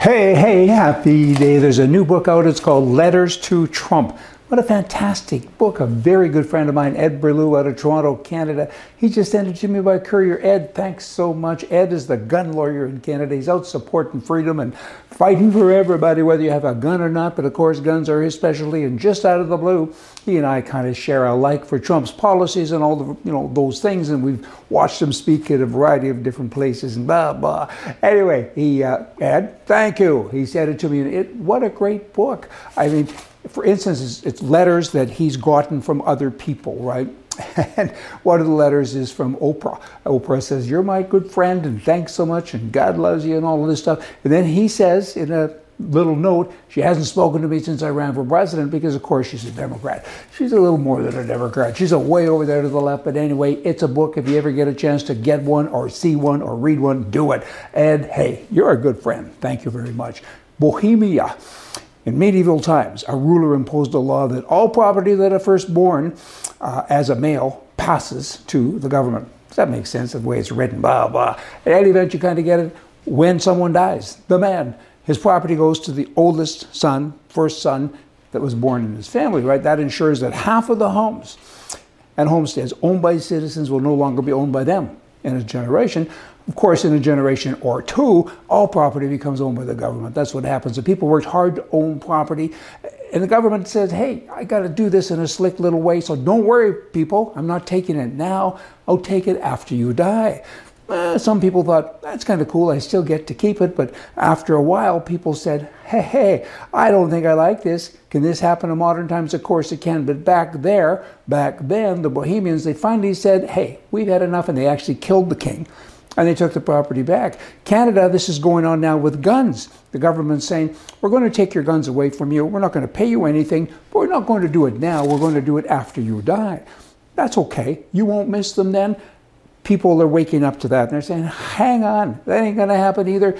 Hey, hey, happy day. There's a new book out. It's called Letters to Trump. What a fantastic book. A very good friend of mine, Ed Burlew out of Toronto, Canada. He just sent it to me by courier. Ed, thanks so much. Ed is the gun lawyer in Canada. He's out supporting freedom and fighting for everybody, whether you have a gun or not. But of course, guns are his specialty. And just out of the blue, he and I kind of share a like for Trump's policies and all the, you know, those things. And we've watched him speak at a variety of different places and blah, blah. Anyway, he, uh, Ed, thank you. He said it to me. And it, what a great book. I mean, for instance, it's, letters that he's gotten from other people, right? And one of the letters is from Oprah. Oprah says, You're my good friend, and thanks so much, and God loves you, and all of this stuff. And then he says in a little note, She hasn't spoken to me since I ran for president because, of course, she's a Democrat. She's a little more than a Democrat. She's a way over there to the left. But anyway, it's a book. If you ever get a chance to get one, or see one, or read one, do it. And hey, you're a good friend. Thank you very much. Bohemia. In medieval times, a ruler imposed a law that all property that a firstborn uh, as a male passes to the government. Does that make sense? The way it's written, blah, blah. At any event, you kind of get it. When someone dies, the man, his property goes to the oldest son, first son that was born in his family, right? That ensures that half of the homes and homesteads owned by citizens will no longer be owned by them in a generation. Of course, in a generation or two, all property becomes owned by the government. That's what happens. The people worked hard to own property, and the government says, hey, I got to do this in a slick little way, so don't worry, people. I'm not taking it now. I'll take it after you die. Uh, some people thought, that's kind of cool, I still get to keep it. But after a while, people said, hey, hey, I don't think I like this. Can this happen in modern times? Of course it can. But back there, back then, the Bohemians, they finally said, hey, we've had enough. And they actually killed the king and they took the property back. Canada, this is going on now with guns. The government's saying, we're going to take your guns away from you. We're not going to pay you anything, but we're not going to do it now. We're going to do it after you die. That's okay. You won't miss them then people are waking up to that and they're saying, hang on, that ain't going to happen either.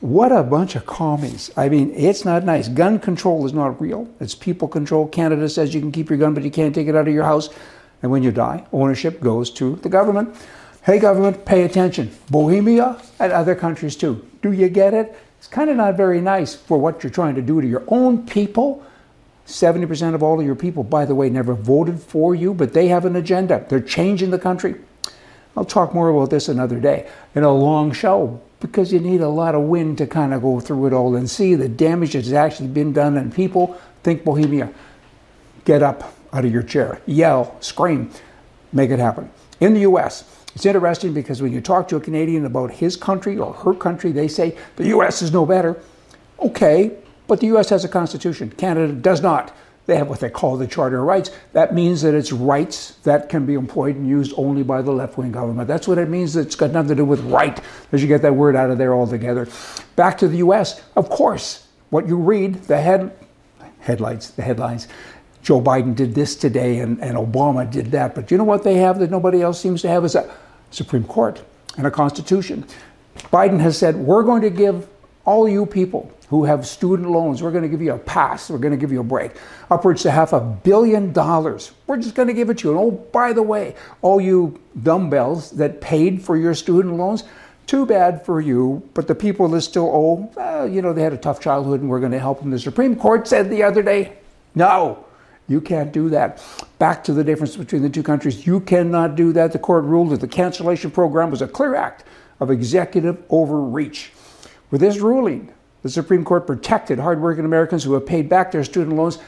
What a bunch of commies. I mean, it's not nice. Gun control is not real. It's people control. Canada says you can keep your gun, but you can't take it out of your house. And when you die, ownership goes to the government. Hey, government, pay attention. Bohemia and other countries too. Do you get it? It's kind of not very nice for what you're trying to do to your own people. 70% of all of your people, by the way, never voted for you, but they have an agenda. They're changing the country. I'll talk more about this another day in a long show because you need a lot of wind to kind of go through it all and see the damage that's actually been done. And people think Bohemia. Get up out of your chair, yell, scream, make it happen. In the US, it's interesting because when you talk to a Canadian about his country or her country, they say the US is no better. Okay, but the US has a constitution. Canada does not. They have what they call the Charter of Rights. That means that it's rights that can be employed and used only by the left wing government. That's what it means. It's got nothing to do with right, as you get that word out of there altogether. Back to the US, of course, what you read, the head, headlights, the headlines. Joe Biden did this today and, and Obama did that. But you know what they have that nobody else seems to have is a Supreme Court and a Constitution. Biden has said, we're going to give all you people who have student loans, we're going to give you a pass. We're going to give you a break. Upwards to half a billion dollars. We're just going to give it to you. And oh, by the way, all you dumbbells that paid for your student loans, too bad for you. But the people that still owe, well, you know, they had a tough childhood and we're going to help them. The Supreme Court said the other day, no, you can't do that. Back to the difference between the two countries. You cannot do that. The court ruled that the cancellation program was a clear act of executive overreach. With this ruling, the Supreme Court protected hardworking Americans who have paid back their student loans.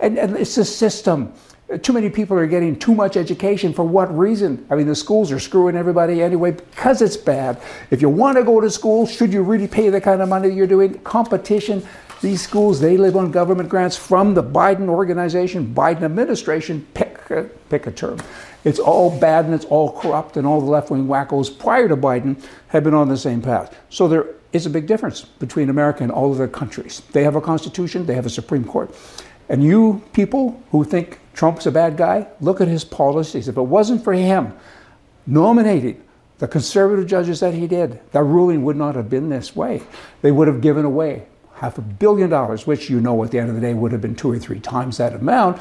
And, and it's a system. Too many people are getting too much education. For what reason? I mean, the schools are screwing everybody anyway because it's bad. If you want to go to school, should you really pay the kind of money you're doing? Competition. These schools, they live on government grants from the Biden organization, Biden administration, pick, pick a term. It's all bad and it's all corrupt, and all the left wing wackos prior to Biden have been on the same path. So there is a big difference between America and all other countries. They have a constitution, they have a Supreme Court. And you people who think Trump's a bad guy, look at his policies. If it wasn't for him nominating the conservative judges that he did, the ruling would not have been this way. They would have given away half a billion dollars, which you know at the end of the day would have been two or three times that amount.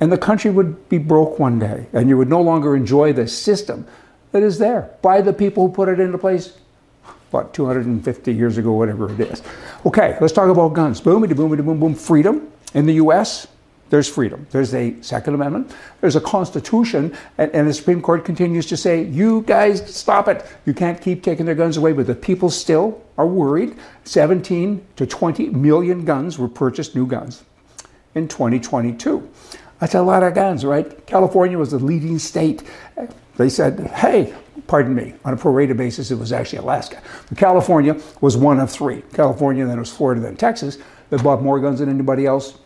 And the country would be broke one day, and you would no longer enjoy the system that is there by the people who put it into place what, 250 years ago, whatever it is. Okay, let's talk about guns. Boom, boom, boom, boom, freedom. In the US, there's freedom. There's a Second Amendment. There's a Constitution. And, and, the Supreme Court continues to say, you guys stop it. You can't keep taking their guns away. But the people still are worried. 17 to 20 million guns were purchased, new guns, in 2022. That's a lot of guns, right? California was the leading state. They said, hey, pardon me, on a prorated basis, it was actually Alaska. But California was one of three. California, then it was Florida, then Texas, that bought more guns than anybody else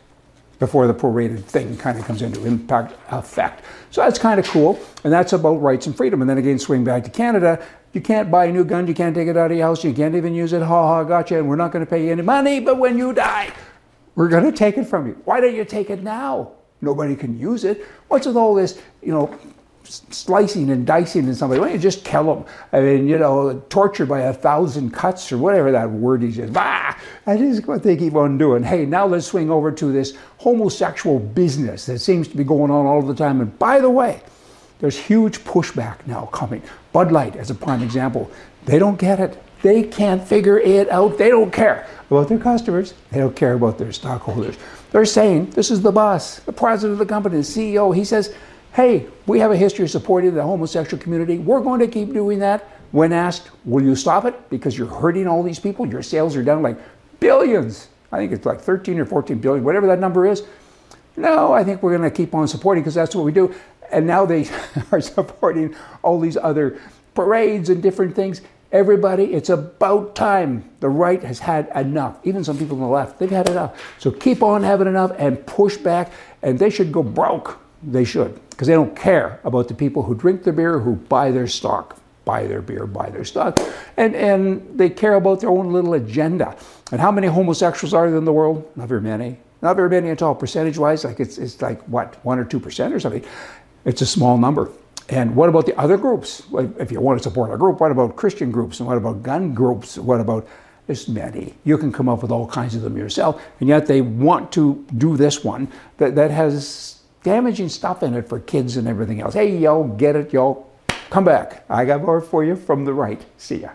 before the prorated thing kind of comes into impact effect. So that's kind of cool, and that's about rights and freedom. And then again, swing back to Canada, you can't buy a new gun, you can't take it out of your house, you can't even use it, ha ha, gotcha, and we're not going to pay you any money, but when you die, we're going to take it from you. Why don't you take it now? Nobody can use it. What's with all this, you know, slicing and dicing in somebody. Why don't you just kill them? I mean, you know, tortured by a thousand cuts or whatever that word is. Just, ah, that is what they keep on doing. Hey, now let's swing over to this homosexual business that seems to be going on all the time. And by the way, there's huge pushback now coming. Bud Light, as a prime example, they don't get it. They can't figure it out. They don't care about their customers. They don't care about their stockholders. They're saying, this is the boss, the president of the company, the CEO. He says, hey, we have a history of supporting the homosexual community. We're going to keep doing that. When asked, will you stop it? Because you're hurting all these people. Your sales are down like billions. I think it's like 13 or 14 billion, whatever that number is. No, I think we're going to keep on supporting because that's what we do. And now they are supporting all these other parades and different things. Everybody, it's about time. The right has had enough. Even some people on the left, they've had enough. So keep on having enough and push back, and they should go broke. They should, because they don't care about the people who drink their beer, who buy their stock, buy their beer, buy their stock, and, and they care about their own little agenda. And how many homosexuals are there in the world? Not very many. Not very many at all. Percentage wise, like it's, it's like what, one or two percent or something. It's a small number. And what about the other groups? If you want to support a group, what about Christian groups? And what about gun groups? What about there's many. You can come up with all kinds of them yourself, and yet they want to do this one that, that has damaging stuff in it for kids and everything else. Hey, y'all, get it, y'all. Come back. I got more for you from the right. See ya.